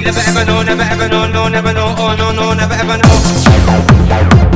never ever know, never ever know, no, never know, oh no, no, never ever know.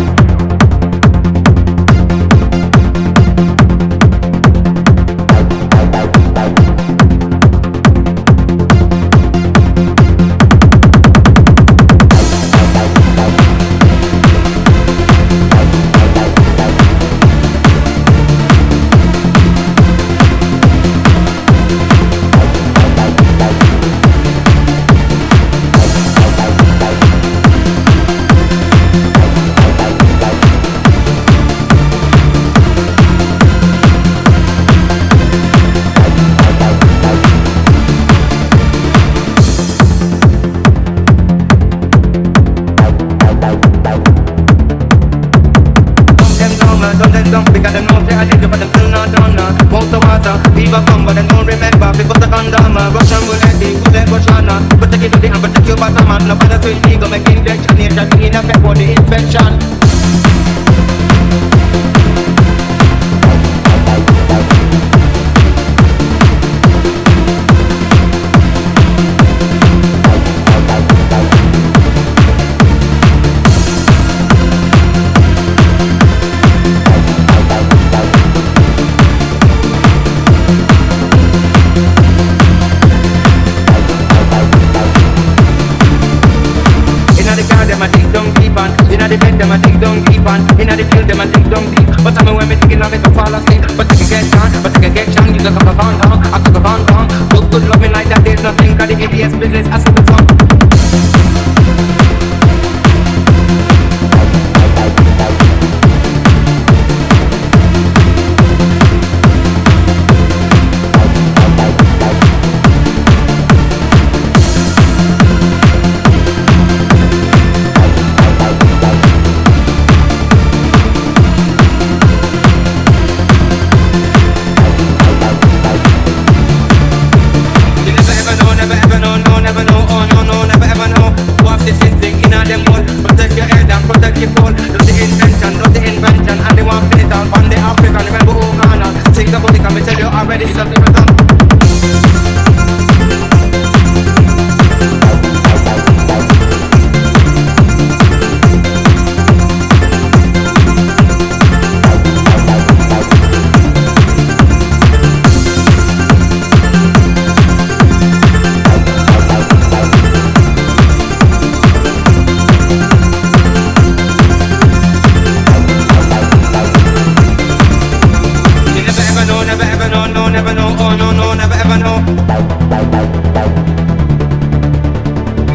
Them down Because them know say I did it, but them still not done now Walk the water, fever come, but them don't remember. Because the condom, uh, Russian roulette, the bullet Russiana Protect you to the end, protect your bottom, man. No switch me, go make injection Nation, in effect for the infection Bed, them a dig down deep and Inna the field, them a dig down deep. But I'm when me thinking I make a fall asleep But basketball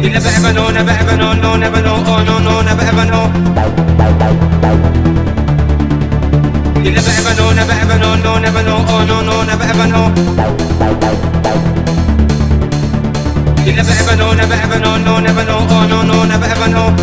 You never ever know, never ever know, no, never know, oh no, no, never ever know. You never ever know, never ever know, no, never know, oh no, no, never ever know. You never ever know, never ever know, no, never know, oh no, no, never ever know.